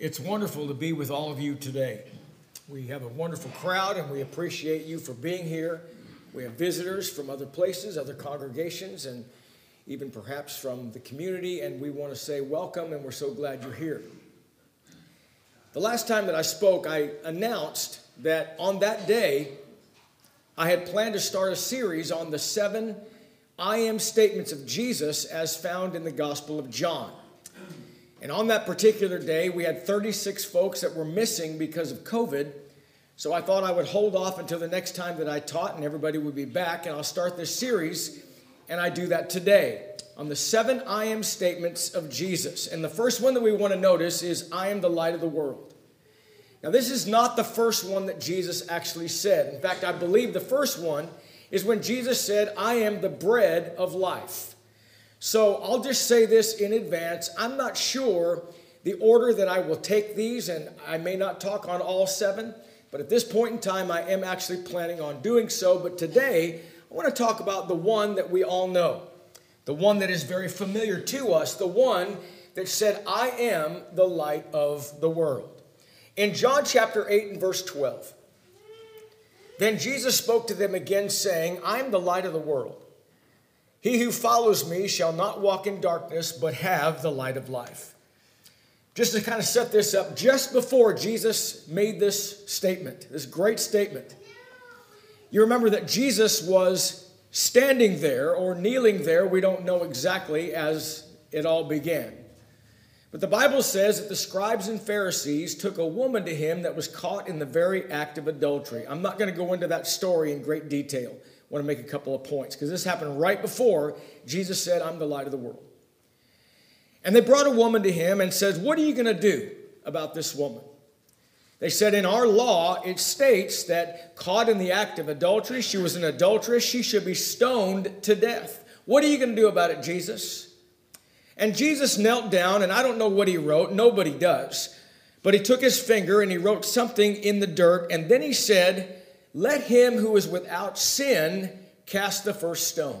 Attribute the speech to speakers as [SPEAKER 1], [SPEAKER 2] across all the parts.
[SPEAKER 1] It's wonderful to be with all of you today. We have a wonderful crowd and we appreciate you for being here. We have visitors from other places, other congregations, and even perhaps from the community, and we want to say welcome and we're so glad you're here. The last time that I spoke, I announced that on that day, I had planned to start a series on the seven I am statements of Jesus as found in the Gospel of John. And on that particular day, we had 36 folks that were missing because of COVID. So I thought I would hold off until the next time that I taught and everybody would be back. And I'll start this series, and I do that today on the seven I am statements of Jesus. And the first one that we want to notice is I am the light of the world. Now, this is not the first one that Jesus actually said. In fact, I believe the first one is when Jesus said, I am the bread of life. So I'll just say this in advance. I'm not sure the order that I will take these, and I may not talk on all seven, but at this point in time, I am actually planning on doing so. But today, I want to talk about the one that we all know, the one that is very familiar to us, the one that said, I am the light of the world. In John chapter 8 and verse 12, then Jesus spoke to them again, saying, I am the light of the world. He who follows me shall not walk in darkness, but have the light of life. Just to kind of set this up, just before Jesus made this statement, this great statement, you remember that Jesus was standing there or kneeling there, we don't know exactly, as it all began. But the Bible says that the scribes and Pharisees took a woman to him that was caught in the very act of adultery. I'm not going to go into that story in great detail want to make a couple of points because this happened right before Jesus said, I'm the light of the world. And they brought a woman to him and said, What are you going to do about this woman? They said, In our law, it states that caught in the act of adultery, she was an adulteress, she should be stoned to death. What are you going to do about it, Jesus? And Jesus knelt down, and I don't know what he wrote, nobody does. But he took his finger and he wrote something in the dirt, and then he said, let him who is without sin cast the first stone.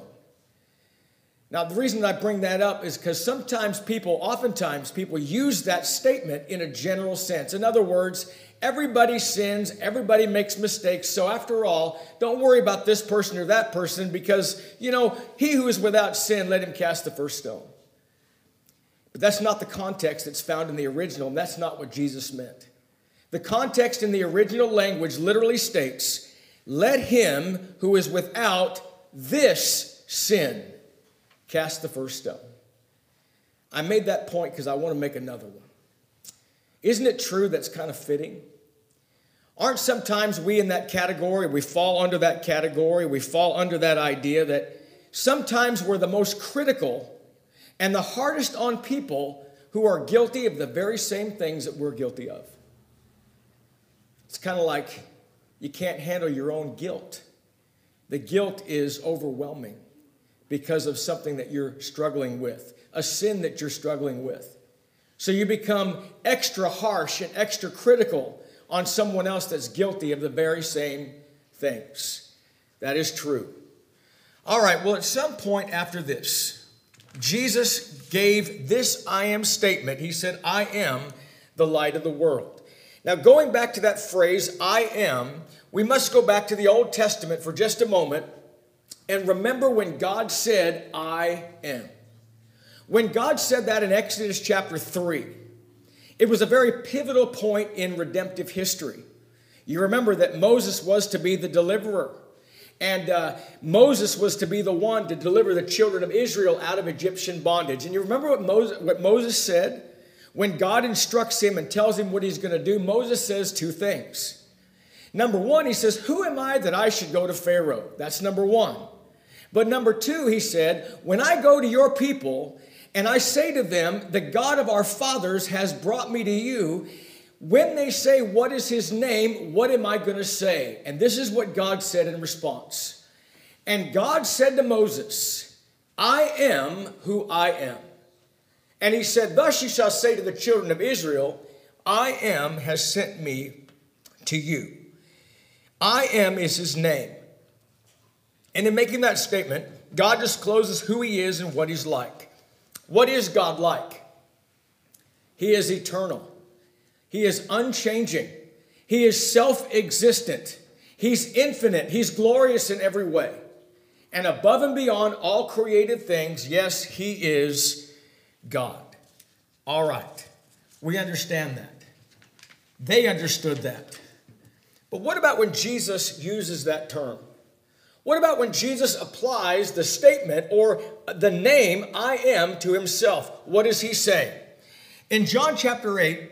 [SPEAKER 1] Now, the reason I bring that up is because sometimes people, oftentimes, people use that statement in a general sense. In other words, everybody sins, everybody makes mistakes. So, after all, don't worry about this person or that person because, you know, he who is without sin, let him cast the first stone. But that's not the context that's found in the original, and that's not what Jesus meant. The context in the original language literally states, Let him who is without this sin cast the first stone. I made that point because I want to make another one. Isn't it true that's kind of fitting? Aren't sometimes we in that category, we fall under that category, we fall under that idea that sometimes we're the most critical and the hardest on people who are guilty of the very same things that we're guilty of? It's kind of like you can't handle your own guilt. The guilt is overwhelming because of something that you're struggling with, a sin that you're struggling with. So you become extra harsh and extra critical on someone else that's guilty of the very same things. That is true. All right, well, at some point after this, Jesus gave this I am statement. He said, I am the light of the world. Now, going back to that phrase, I am, we must go back to the Old Testament for just a moment and remember when God said, I am. When God said that in Exodus chapter 3, it was a very pivotal point in redemptive history. You remember that Moses was to be the deliverer, and uh, Moses was to be the one to deliver the children of Israel out of Egyptian bondage. And you remember what Moses, what Moses said? When God instructs him and tells him what he's going to do, Moses says two things. Number one, he says, Who am I that I should go to Pharaoh? That's number one. But number two, he said, When I go to your people and I say to them, The God of our fathers has brought me to you, when they say, What is his name? What am I going to say? And this is what God said in response. And God said to Moses, I am who I am. And he said, Thus you shall say to the children of Israel, I am has sent me to you. I am is his name. And in making that statement, God discloses who he is and what he's like. What is God like? He is eternal. He is unchanging. He is self existent. He's infinite. He's glorious in every way. And above and beyond all created things, yes, He is God. All right. We understand that. They understood that. But what about when Jesus uses that term? What about when Jesus applies the statement or the name I am to himself? What does he say? In John chapter 8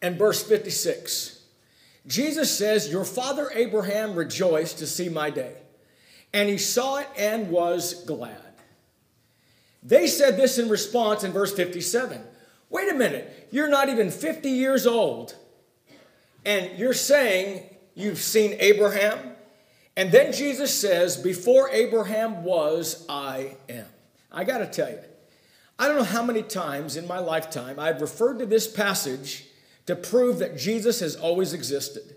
[SPEAKER 1] and verse 56, Jesus says, Your father Abraham rejoiced to see my day, and he saw it and was glad. They said this in response in verse 57 Wait a minute, you're not even 50 years old, and you're saying you've seen Abraham? And then Jesus says, Before Abraham was, I am. I got to tell you, I don't know how many times in my lifetime I've referred to this passage to prove that Jesus has always existed.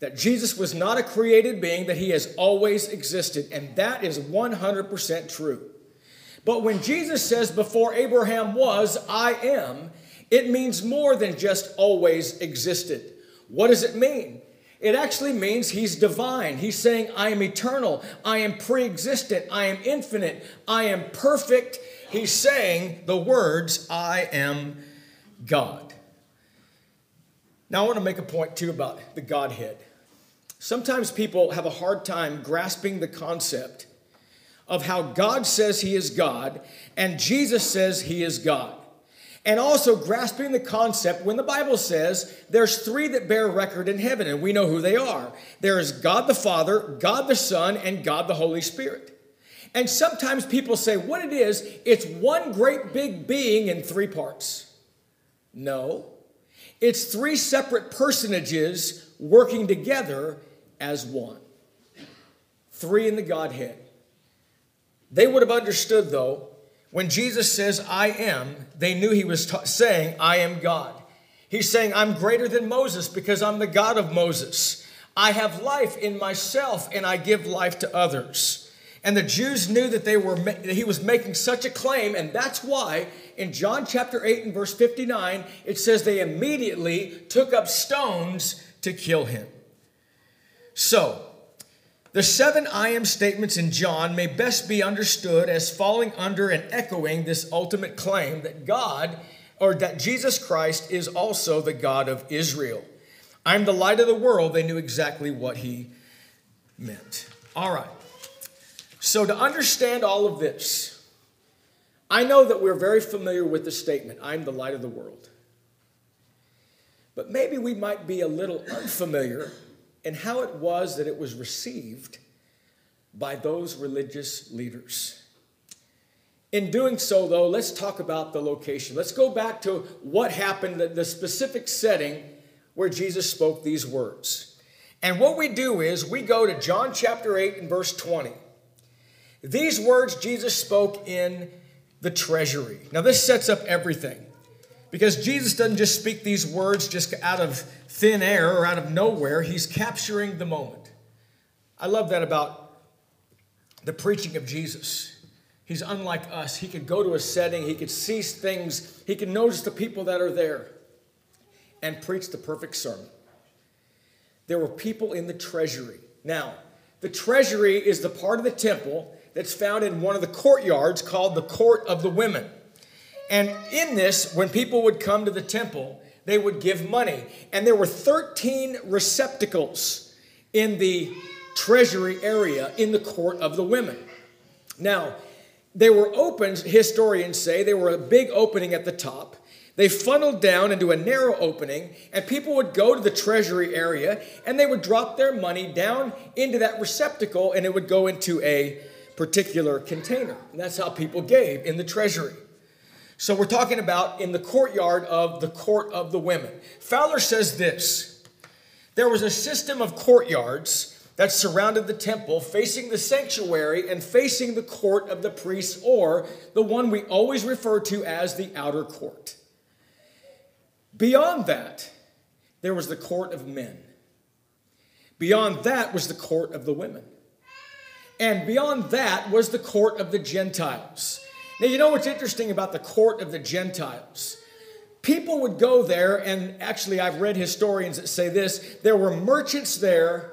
[SPEAKER 1] That Jesus was not a created being, that he has always existed. And that is 100% true. But when Jesus says, Before Abraham was, I am, it means more than just always existed. What does it mean? It actually means he's divine. He's saying, I am eternal, I am pre existent, I am infinite, I am perfect. He's saying the words, I am God. Now, I want to make a point too about the Godhead. Sometimes people have a hard time grasping the concept of how God says he is God and Jesus says he is God. And also grasping the concept when the Bible says there's three that bear record in heaven, and we know who they are. There is God the Father, God the Son, and God the Holy Spirit. And sometimes people say what it is, it's one great big being in three parts. No, it's three separate personages working together as one. Three in the Godhead. They would have understood, though, when Jesus says, I am, they knew he was saying, I am God. He's saying, I'm greater than Moses because I'm the God of Moses. I have life in myself and I give life to others. And the Jews knew that they were that he was making such a claim, and that's why in John chapter 8 and verse 59, it says they immediately took up stones to kill him. So, the seven I am statements in John may best be understood as falling under and echoing this ultimate claim that God, or that Jesus Christ, is also the God of Israel. I'm the light of the world. They knew exactly what he meant. All right. So, to understand all of this, I know that we're very familiar with the statement, I'm the light of the world. But maybe we might be a little unfamiliar and how it was that it was received by those religious leaders. In doing so, though, let's talk about the location. Let's go back to what happened, the specific setting where Jesus spoke these words. And what we do is we go to John chapter 8 and verse 20. These words Jesus spoke in the treasury. Now, this sets up everything. Because Jesus doesn't just speak these words just out of thin air or out of nowhere, he's capturing the moment. I love that about the preaching of Jesus. He's unlike us. He could go to a setting, he could see things, he could notice the people that are there and preach the perfect sermon. There were people in the treasury. Now, the treasury is the part of the temple that's found in one of the courtyards called the Court of the Women. And in this, when people would come to the temple, they would give money. And there were 13 receptacles in the treasury area in the court of the women. Now, they were open, historians say, they were a big opening at the top. They funneled down into a narrow opening, and people would go to the treasury area and they would drop their money down into that receptacle and it would go into a particular container. And that's how people gave in the treasury. So we're talking about in the courtyard of the court of the women. Fowler says this there was a system of courtyards that surrounded the temple, facing the sanctuary and facing the court of the priests, or the one we always refer to as the outer court. Beyond that, there was the court of men. Beyond that was the court of the women. And beyond that was the court of the Gentiles. Now, you know what's interesting about the court of the Gentiles? people would go there, and actually, I've read historians that say this there were merchants there,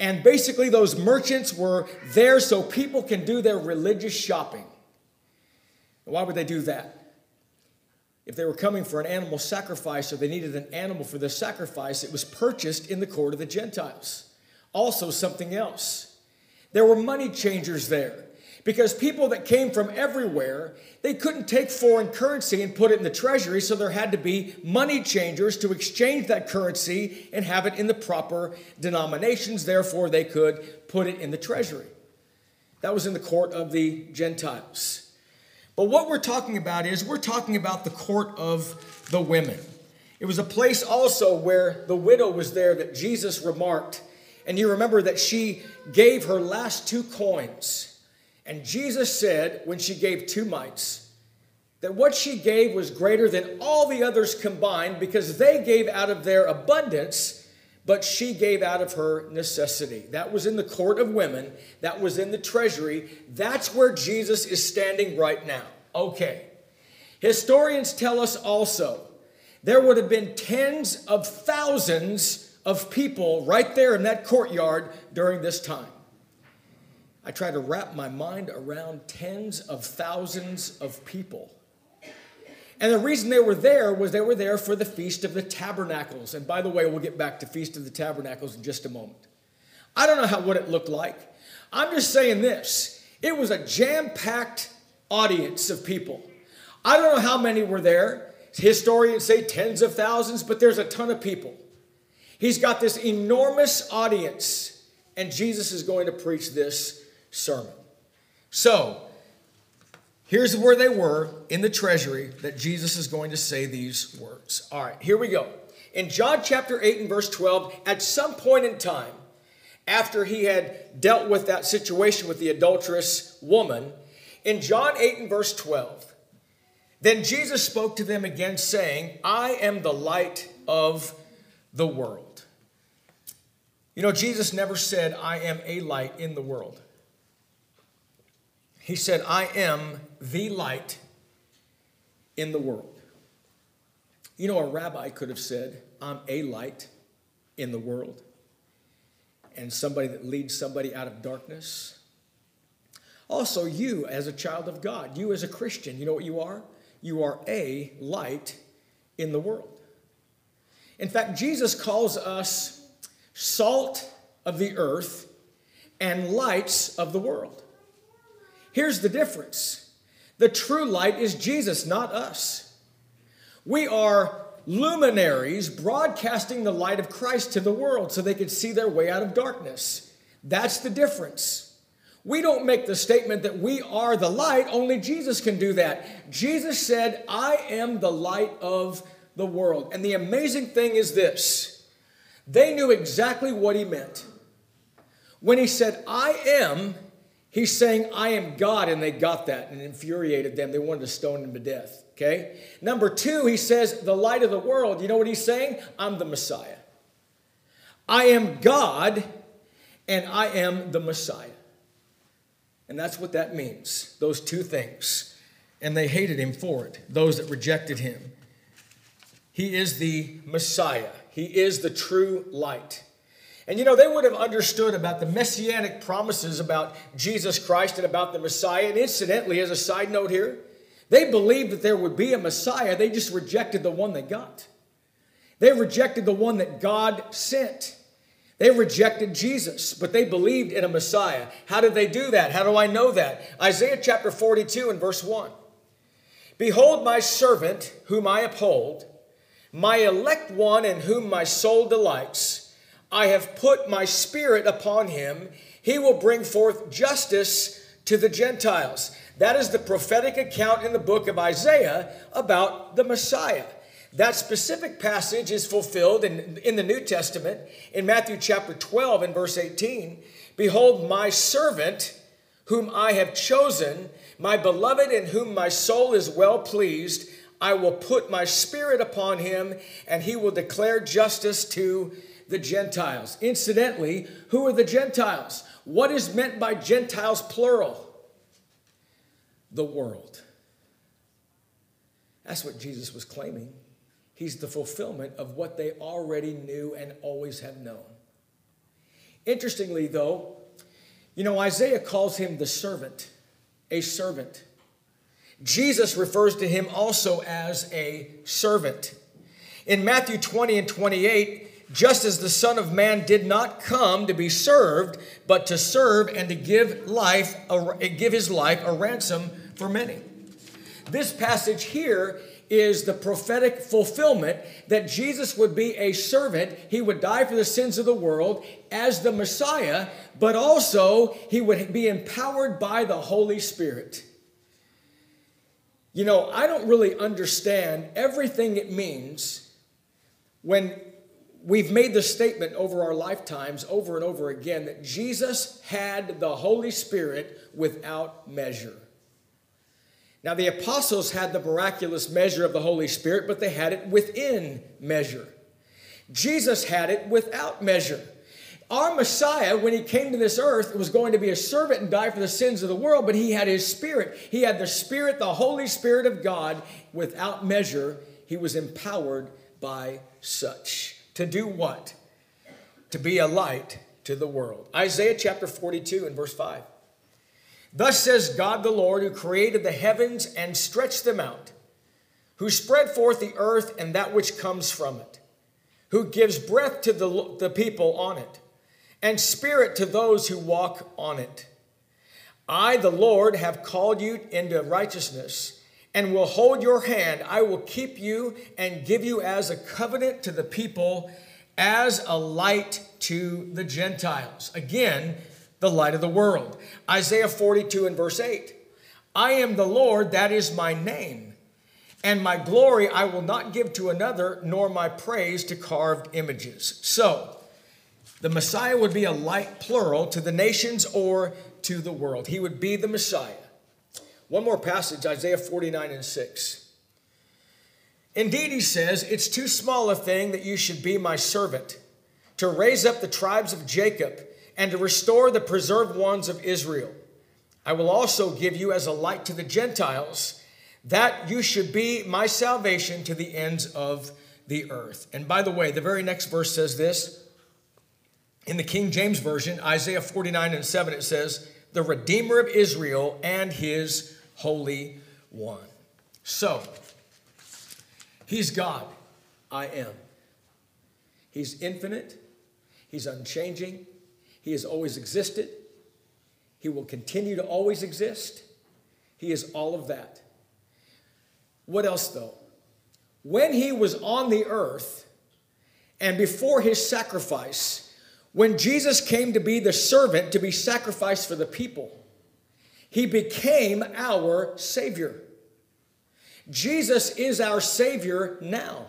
[SPEAKER 1] and basically, those merchants were there so people can do their religious shopping. Why would they do that? If they were coming for an animal sacrifice or they needed an animal for the sacrifice, it was purchased in the court of the Gentiles. Also, something else. There were money changers there because people that came from everywhere, they couldn't take foreign currency and put it in the treasury, so there had to be money changers to exchange that currency and have it in the proper denominations. Therefore, they could put it in the treasury. That was in the court of the Gentiles. But what we're talking about is we're talking about the court of the women. It was a place also where the widow was there that Jesus remarked. And you remember that she gave her last two coins. And Jesus said, when she gave two mites, that what she gave was greater than all the others combined because they gave out of their abundance, but she gave out of her necessity. That was in the court of women, that was in the treasury. That's where Jesus is standing right now. Okay. Historians tell us also there would have been tens of thousands of people right there in that courtyard during this time. I try to wrap my mind around tens of thousands of people. And the reason they were there was they were there for the Feast of the Tabernacles. And by the way, we'll get back to Feast of the Tabernacles in just a moment. I don't know how, what it looked like. I'm just saying this it was a jam packed audience of people. I don't know how many were there. Historians say tens of thousands, but there's a ton of people. He's got this enormous audience, and Jesus is going to preach this sermon. So, here's where they were in the treasury that Jesus is going to say these words. All right, here we go. In John chapter 8 and verse 12, at some point in time, after he had dealt with that situation with the adulterous woman, in John 8 and verse 12, then Jesus spoke to them again, saying, I am the light of the world. You know, Jesus never said, I am a light in the world. He said, I am the light in the world. You know, a rabbi could have said, I'm a light in the world. And somebody that leads somebody out of darkness. Also, you as a child of God, you as a Christian, you know what you are? You are a light in the world. In fact, Jesus calls us salt of the earth and lights of the world. Here's the difference the true light is Jesus, not us. We are luminaries broadcasting the light of Christ to the world so they could see their way out of darkness. That's the difference. We don't make the statement that we are the light, only Jesus can do that. Jesus said, I am the light of the world. And the amazing thing is this they knew exactly what he meant. When he said, I am, he's saying, I am God, and they got that and infuriated them. They wanted to stone him to death. Okay? Number two, he says, the light of the world. You know what he's saying? I'm the Messiah. I am God, and I am the Messiah. And that's what that means, those two things. And they hated him for it, those that rejected him. He is the Messiah, he is the true light. And you know, they would have understood about the messianic promises about Jesus Christ and about the Messiah. And incidentally, as a side note here, they believed that there would be a Messiah, they just rejected the one they got. They rejected the one that God sent. They rejected Jesus, but they believed in a Messiah. How did they do that? How do I know that? Isaiah chapter 42 and verse 1. Behold, my servant, whom I uphold, my elect one in whom my soul delights. I have put my spirit upon him. He will bring forth justice to the Gentiles. That is the prophetic account in the book of Isaiah about the Messiah. That specific passage is fulfilled in, in the New Testament in Matthew chapter 12 and verse 18. Behold, my servant, whom I have chosen, my beloved, in whom my soul is well pleased. I will put my spirit upon him, and he will declare justice to the Gentiles. Incidentally, who are the Gentiles? What is meant by Gentiles plural? The world. That's what Jesus was claiming. He's the fulfillment of what they already knew and always have known. Interestingly, though, you know, Isaiah calls him the servant, a servant. Jesus refers to him also as a servant. In Matthew 20 and 28, just as the Son of Man did not come to be served, but to serve and to give life, a, give his life a ransom for many. This passage here is the prophetic fulfillment that Jesus would be a servant. He would die for the sins of the world as the Messiah, but also he would be empowered by the Holy Spirit. You know, I don't really understand everything it means when we've made the statement over our lifetimes over and over again that Jesus had the Holy Spirit without measure. Now, the apostles had the miraculous measure of the Holy Spirit, but they had it within measure. Jesus had it without measure. Our Messiah, when he came to this earth, was going to be a servant and die for the sins of the world, but he had his spirit. He had the spirit, the Holy Spirit of God, without measure. He was empowered by such. To do what? To be a light to the world. Isaiah chapter 42 and verse 5. Thus says God the Lord, who created the heavens and stretched them out, who spread forth the earth and that which comes from it, who gives breath to the, the people on it, and spirit to those who walk on it. I, the Lord, have called you into righteousness and will hold your hand. I will keep you and give you as a covenant to the people, as a light to the Gentiles. Again, the light of the world. Isaiah 42 and verse 8 I am the Lord, that is my name, and my glory I will not give to another, nor my praise to carved images. So, the Messiah would be a light plural to the nations or to the world. He would be the Messiah. One more passage, Isaiah 49 and 6. Indeed, he says, It's too small a thing that you should be my servant, to raise up the tribes of Jacob and to restore the preserved ones of Israel. I will also give you as a light to the Gentiles, that you should be my salvation to the ends of the earth. And by the way, the very next verse says this. In the King James Version, Isaiah 49 and 7, it says, The Redeemer of Israel and his Holy One. So, he's God. I am. He's infinite. He's unchanging. He has always existed. He will continue to always exist. He is all of that. What else, though? When he was on the earth and before his sacrifice, when Jesus came to be the servant to be sacrificed for the people, he became our Savior. Jesus is our Savior now,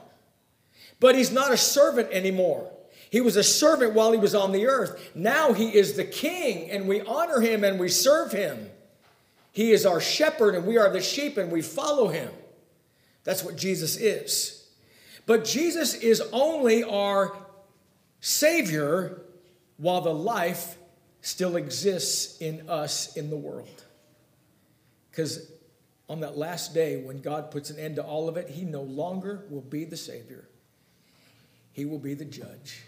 [SPEAKER 1] but he's not a servant anymore. He was a servant while he was on the earth. Now he is the king, and we honor him and we serve him. He is our shepherd, and we are the sheep, and we follow him. That's what Jesus is. But Jesus is only our Savior while the life still exists in us in the world. Because on that last day, when God puts an end to all of it, He no longer will be the Savior, He will be the judge.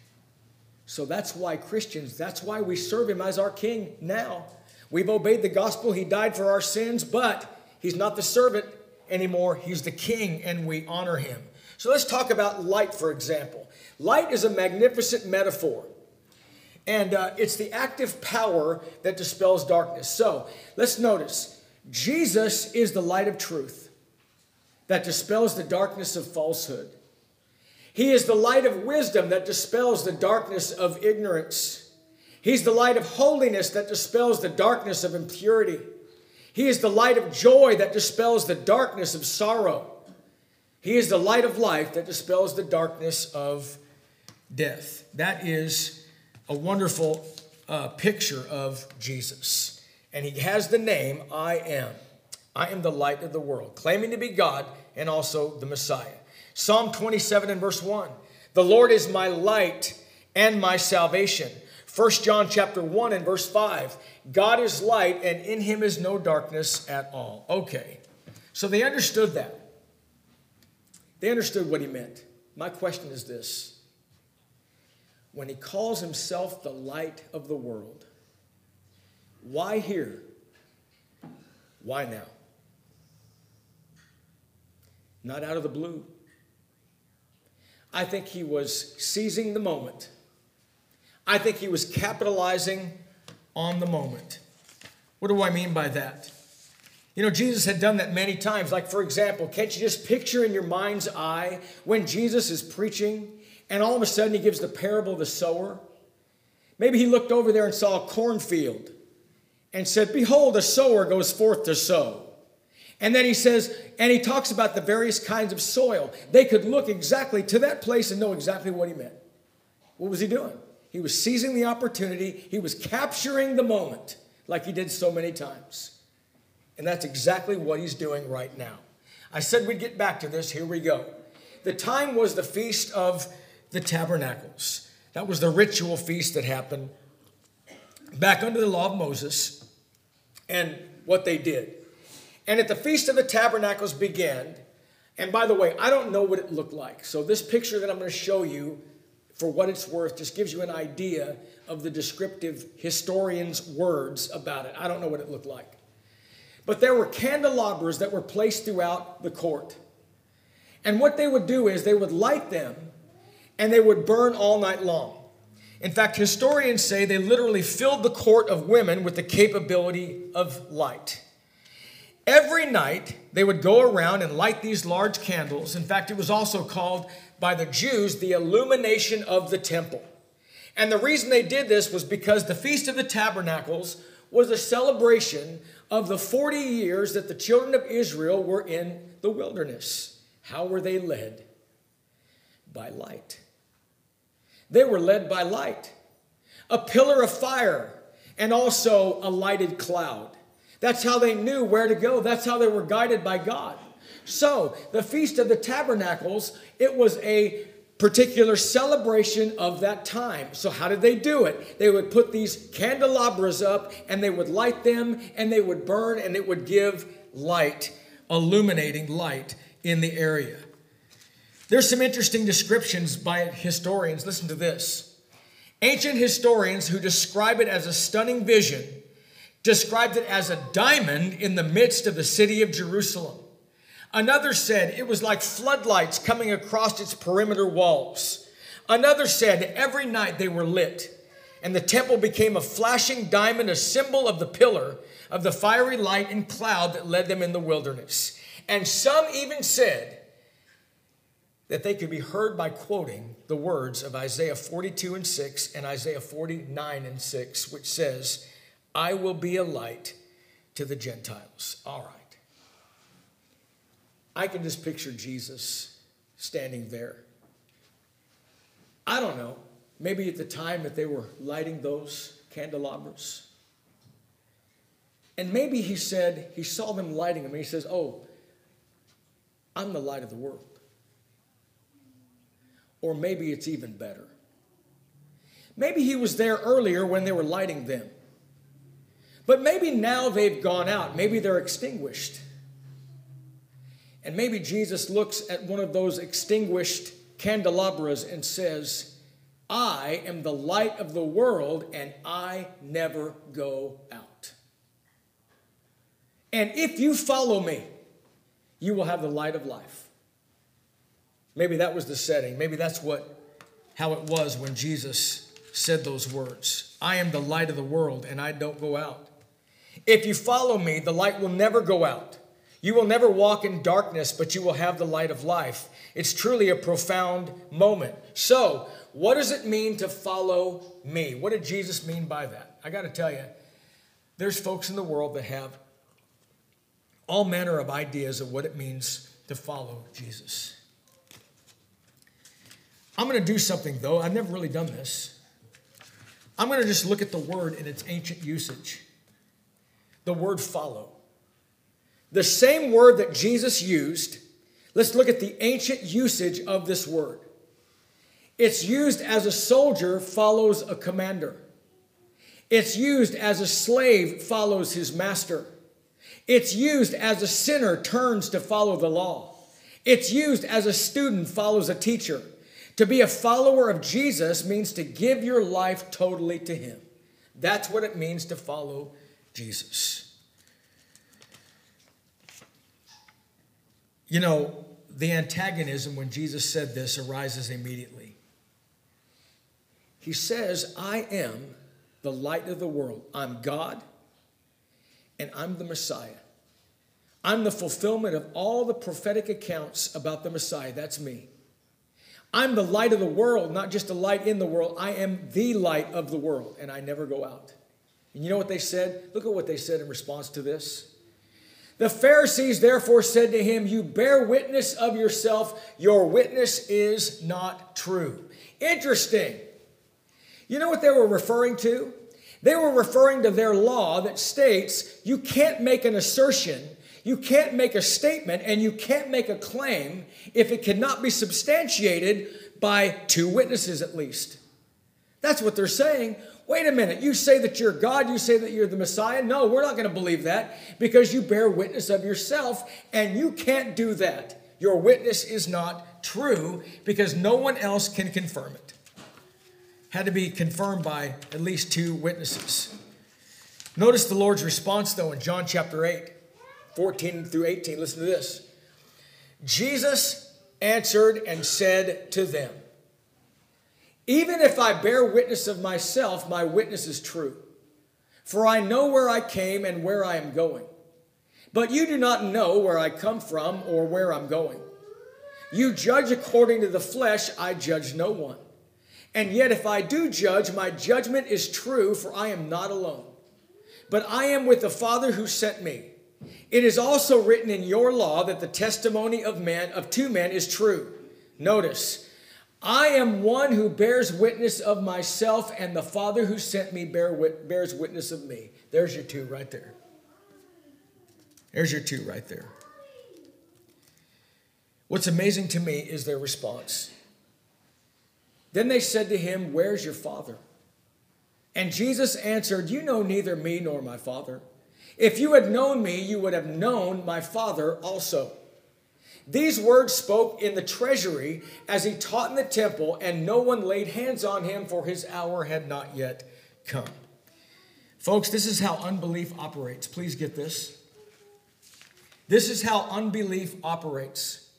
[SPEAKER 1] So that's why Christians, that's why we serve him as our king now. We've obeyed the gospel. He died for our sins, but he's not the servant anymore. He's the king, and we honor him. So let's talk about light, for example. Light is a magnificent metaphor, and uh, it's the active power that dispels darkness. So let's notice Jesus is the light of truth that dispels the darkness of falsehood. He is the light of wisdom that dispels the darkness of ignorance. He's the light of holiness that dispels the darkness of impurity. He is the light of joy that dispels the darkness of sorrow. He is the light of life that dispels the darkness of death. That is a wonderful uh, picture of Jesus. And he has the name I am. I am the light of the world, claiming to be God and also the Messiah. Psalm 27 and verse 1. The Lord is my light and my salvation. 1 John chapter 1 and verse 5. God is light and in him is no darkness at all. Okay. So they understood that. They understood what he meant. My question is this when he calls himself the light of the world, why here? Why now? Not out of the blue. I think he was seizing the moment. I think he was capitalizing on the moment. What do I mean by that? You know, Jesus had done that many times. Like, for example, can't you just picture in your mind's eye when Jesus is preaching and all of a sudden he gives the parable of the sower? Maybe he looked over there and saw a cornfield and said, Behold, a sower goes forth to sow. And then he says, and he talks about the various kinds of soil. They could look exactly to that place and know exactly what he meant. What was he doing? He was seizing the opportunity, he was capturing the moment like he did so many times. And that's exactly what he's doing right now. I said we'd get back to this. Here we go. The time was the Feast of the Tabernacles. That was the ritual feast that happened back under the law of Moses and what they did. And at the Feast of the Tabernacles began, and by the way, I don't know what it looked like. So this picture that I'm going to show you, for what it's worth, just gives you an idea of the descriptive historian's words about it. I don't know what it looked like. But there were candelabras that were placed throughout the court. And what they would do is they would light them and they would burn all night long. In fact, historians say they literally filled the court of women with the capability of light. Every night, they would go around and light these large candles. In fact, it was also called by the Jews the illumination of the temple. And the reason they did this was because the Feast of the Tabernacles was a celebration of the 40 years that the children of Israel were in the wilderness. How were they led? By light. They were led by light, a pillar of fire, and also a lighted cloud. That's how they knew where to go. That's how they were guided by God. So, the Feast of the Tabernacles, it was a particular celebration of that time. So, how did they do it? They would put these candelabras up and they would light them and they would burn and it would give light, illuminating light in the area. There's some interesting descriptions by historians. Listen to this. Ancient historians who describe it as a stunning vision described it as a diamond in the midst of the city of Jerusalem. Another said it was like floodlights coming across its perimeter walls. Another said every night they were lit, and the temple became a flashing diamond, a symbol of the pillar of the fiery light and cloud that led them in the wilderness. And some even said that they could be heard by quoting the words of Isaiah 42 and 6 and Isaiah 49 and 6, which says, I will be a light to the Gentiles. All right. I can just picture Jesus standing there. I don't know, maybe at the time that they were lighting those candelabras. And maybe he said, he saw them lighting them, and he says, Oh, I'm the light of the world. Or maybe it's even better. Maybe he was there earlier when they were lighting them. But maybe now they've gone out. Maybe they're extinguished. And maybe Jesus looks at one of those extinguished candelabras and says, I am the light of the world and I never go out. And if you follow me, you will have the light of life. Maybe that was the setting. Maybe that's what how it was when Jesus said those words. I am the light of the world and I don't go out. If you follow me, the light will never go out. You will never walk in darkness, but you will have the light of life. It's truly a profound moment. So, what does it mean to follow me? What did Jesus mean by that? I got to tell you, there's folks in the world that have all manner of ideas of what it means to follow Jesus. I'm going to do something, though. I've never really done this. I'm going to just look at the word in its ancient usage the word follow. The same word that Jesus used, let's look at the ancient usage of this word. It's used as a soldier follows a commander. It's used as a slave follows his master. It's used as a sinner turns to follow the law. It's used as a student follows a teacher. To be a follower of Jesus means to give your life totally to Him. That's what it means to follow Jesus. You know, the antagonism when Jesus said this arises immediately. He says, I am the light of the world. I'm God and I'm the Messiah. I'm the fulfillment of all the prophetic accounts about the Messiah. That's me. I'm the light of the world, not just a light in the world. I am the light of the world, and I never go out. And you know what they said? Look at what they said in response to this. The Pharisees therefore said to him, You bear witness of yourself, your witness is not true. Interesting. You know what they were referring to? They were referring to their law that states you can't make an assertion, you can't make a statement, and you can't make a claim if it cannot be substantiated by two witnesses at least. That's what they're saying. Wait a minute, you say that you're God, you say that you're the Messiah. No, we're not going to believe that because you bear witness of yourself, and you can't do that. Your witness is not true because no one else can confirm it had to be confirmed by at least two witnesses. Notice the Lord's response, though, in John chapter 8, 14 through 18. Listen to this. Jesus answered and said to them, Even if I bear witness of myself, my witness is true. For I know where I came and where I am going. But you do not know where I come from or where I'm going. You judge according to the flesh, I judge no one. And yet, if I do judge, my judgment is true, for I am not alone. But I am with the Father who sent me. It is also written in your law that the testimony of man of two men is true. Notice, I am one who bears witness of myself, and the Father who sent me bear, bears witness of me. There's your two right there. There's your two right there. What's amazing to me is their response. Then they said to him, Where's your father? And Jesus answered, You know neither me nor my father. If you had known me, you would have known my father also. These words spoke in the treasury as he taught in the temple, and no one laid hands on him, for his hour had not yet come. Folks, this is how unbelief operates. Please get this. This is how unbelief operates.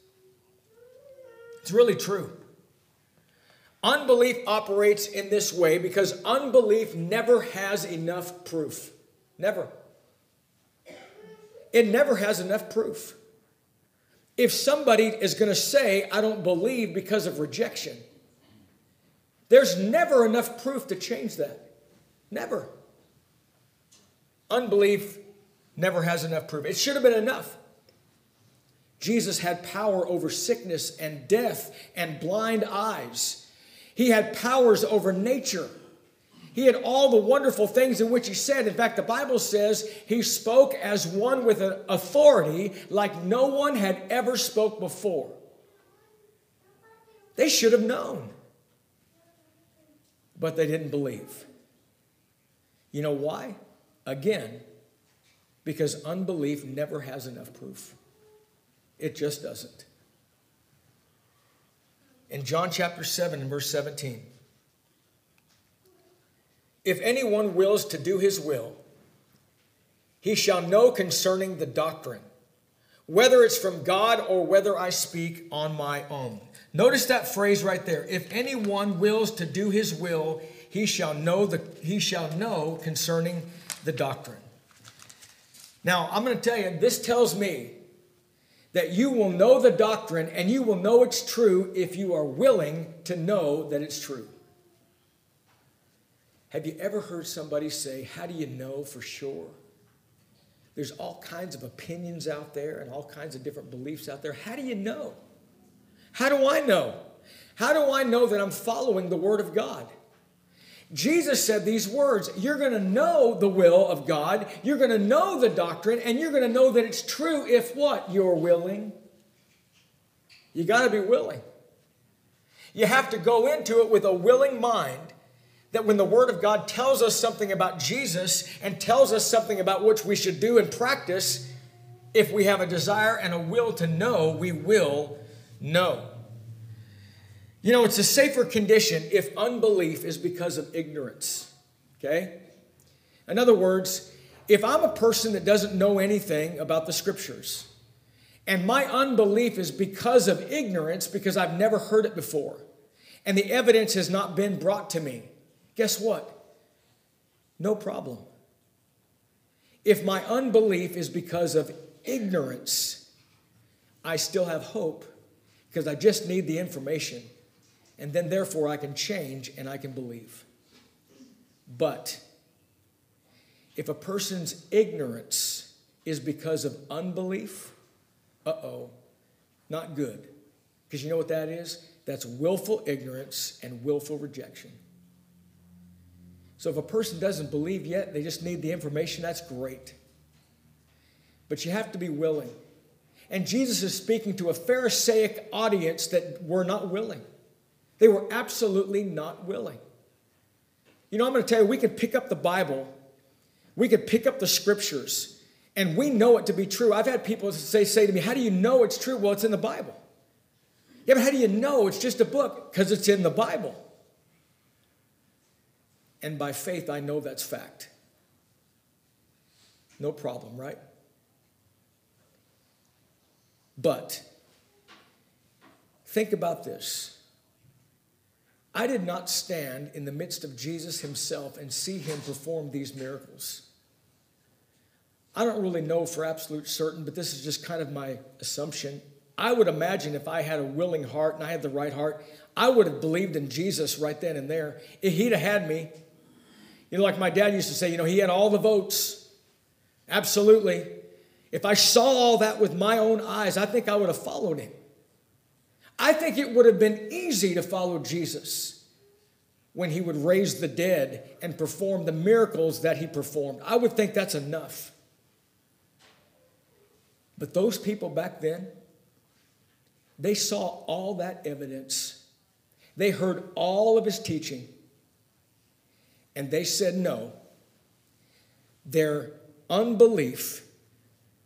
[SPEAKER 1] It's really true. Unbelief operates in this way because unbelief never has enough proof. Never. It never has enough proof. If somebody is going to say, I don't believe because of rejection, there's never enough proof to change that. Never. Unbelief never has enough proof. It should have been enough. Jesus had power over sickness and death and blind eyes. He had powers over nature. He had all the wonderful things in which he said. In fact, the Bible says he spoke as one with an authority like no one had ever spoke before. They should have known. But they didn't believe. You know why? Again, because unbelief never has enough proof. It just doesn't in John chapter 7 and verse 17. If anyone wills to do his will, he shall know concerning the doctrine, whether it's from God or whether I speak on my own. Notice that phrase right there. If anyone wills to do his will, he shall know the he shall know concerning the doctrine. Now, I'm going to tell you, this tells me that you will know the doctrine and you will know it's true if you are willing to know that it's true. Have you ever heard somebody say, How do you know for sure? There's all kinds of opinions out there and all kinds of different beliefs out there. How do you know? How do I know? How do I know that I'm following the Word of God? Jesus said these words You're going to know the will of God, you're going to know the doctrine, and you're going to know that it's true if what? You're willing. You got to be willing. You have to go into it with a willing mind that when the Word of God tells us something about Jesus and tells us something about which we should do and practice, If we have a desire and a will to know, we will know. You know, it's a safer condition if unbelief is because of ignorance. Okay? In other words, if I'm a person that doesn't know anything about the scriptures, and my unbelief is because of ignorance, because I've never heard it before, and the evidence has not been brought to me, guess what? No problem. If my unbelief is because of ignorance, I still have hope because I just need the information. And then, therefore, I can change and I can believe. But if a person's ignorance is because of unbelief, uh oh, not good. Because you know what that is? That's willful ignorance and willful rejection. So if a person doesn't believe yet, they just need the information, that's great. But you have to be willing. And Jesus is speaking to a Pharisaic audience that were not willing. They were absolutely not willing. You know, I'm going to tell you, we can pick up the Bible, we could pick up the scriptures, and we know it to be true. I've had people say, say to me, How do you know it's true? Well, it's in the Bible. Yeah, but how do you know it's just a book? Because it's in the Bible. And by faith, I know that's fact. No problem, right? But think about this. I did not stand in the midst of Jesus himself and see him perform these miracles. I don't really know for absolute certain, but this is just kind of my assumption. I would imagine if I had a willing heart and I had the right heart, I would have believed in Jesus right then and there. If he'd have had me, you know, like my dad used to say, you know, he had all the votes. Absolutely. If I saw all that with my own eyes, I think I would have followed him. I think it would have been easy to follow Jesus when he would raise the dead and perform the miracles that he performed. I would think that's enough. But those people back then, they saw all that evidence. They heard all of his teaching. And they said no. Their unbelief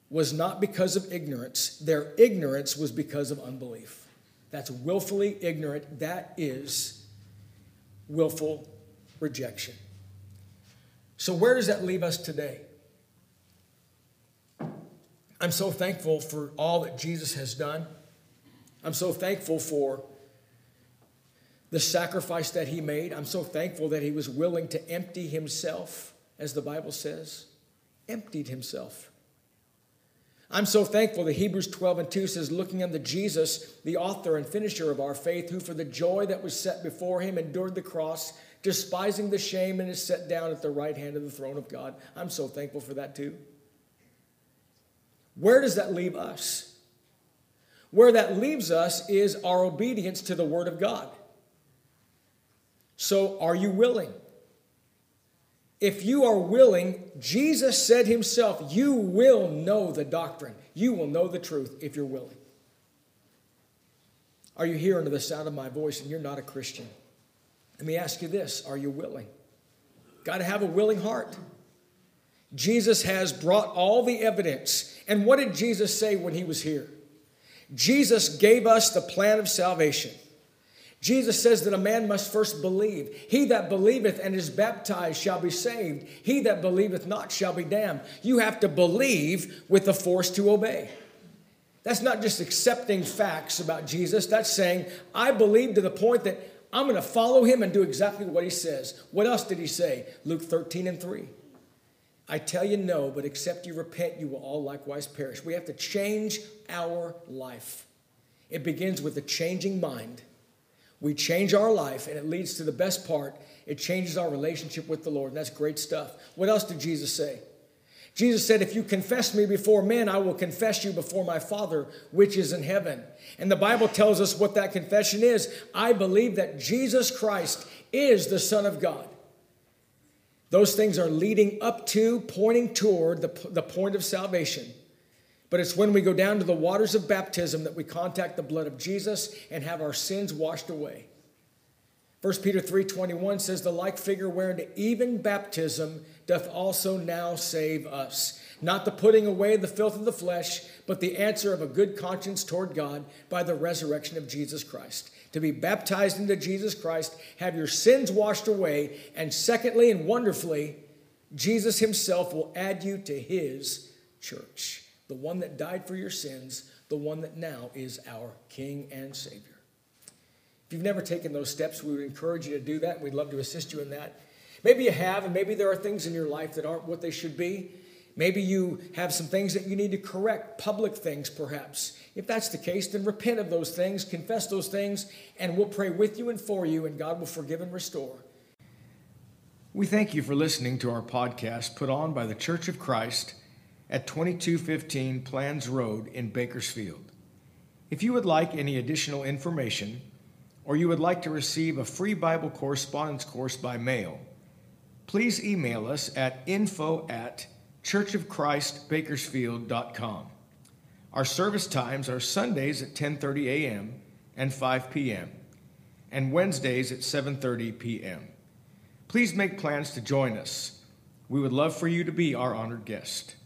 [SPEAKER 1] was not because of ignorance, their ignorance was because of unbelief. That's willfully ignorant. That is willful rejection. So, where does that leave us today? I'm so thankful for all that Jesus has done. I'm so thankful for the sacrifice that he made. I'm so thankful that he was willing to empty himself, as the Bible says, emptied himself. I'm so thankful that Hebrews 12 and 2 says, looking unto Jesus, the author and finisher of our faith, who for the joy that was set before him endured the cross, despising the shame, and is set down at the right hand of the throne of God. I'm so thankful for that too. Where does that leave us? Where that leaves us is our obedience to the Word of God. So, are you willing? If you are willing, Jesus said himself, you will know the doctrine. You will know the truth if you're willing. Are you here under the sound of my voice and you're not a Christian? Let me ask you this Are you willing? Got to have a willing heart. Jesus has brought all the evidence. And what did Jesus say when he was here? Jesus gave us the plan of salvation. Jesus says that a man must first believe. He that believeth and is baptized shall be saved. He that believeth not shall be damned. You have to believe with the force to obey. That's not just accepting facts about Jesus. That's saying, I believe to the point that I'm going to follow him and do exactly what he says. What else did he say? Luke 13 and 3. I tell you no, but except you repent, you will all likewise perish. We have to change our life. It begins with a changing mind we change our life, and it leads to the best part. It changes our relationship with the Lord, and that's great stuff. What else did Jesus say? Jesus said, If you confess me before men, I will confess you before my Father, which is in heaven. And the Bible tells us what that confession is. I believe that Jesus Christ is the Son of God. Those things are leading up to, pointing toward the, the point of salvation. But it's when we go down to the waters of baptism that we contact the blood of Jesus and have our sins washed away. 1 Peter 3:21 says the like figure wherein even baptism doth also now save us, not the putting away of the filth of the flesh, but the answer of a good conscience toward God by the resurrection of Jesus Christ. To be baptized into Jesus Christ, have your sins washed away, and secondly and wonderfully, Jesus himself will add you to his church, the one that died for your sins, the one that now is our King and Savior. If you've never taken those steps, we would encourage you to do that, and we'd love to assist you in that. Maybe you have, and maybe there are things in your life that aren't what they should be. Maybe you have some things that you need to correct, public things perhaps. If that's the case, then repent of those things, confess those things, and we'll pray with you and for you, and God will forgive and restore. We thank you for listening to our podcast put on by the Church of Christ at 2215 Planz Road in Bakersfield. If you would like any additional information, or you would like to receive a free Bible correspondence course by mail, please email us at info at churchofchristbakersfield.com. Our service times are Sundays at 10:30 a.m. and 5 p.m. and Wednesdays at 7:30 p.m. Please make plans to join us. We would love for you to be our honored guest.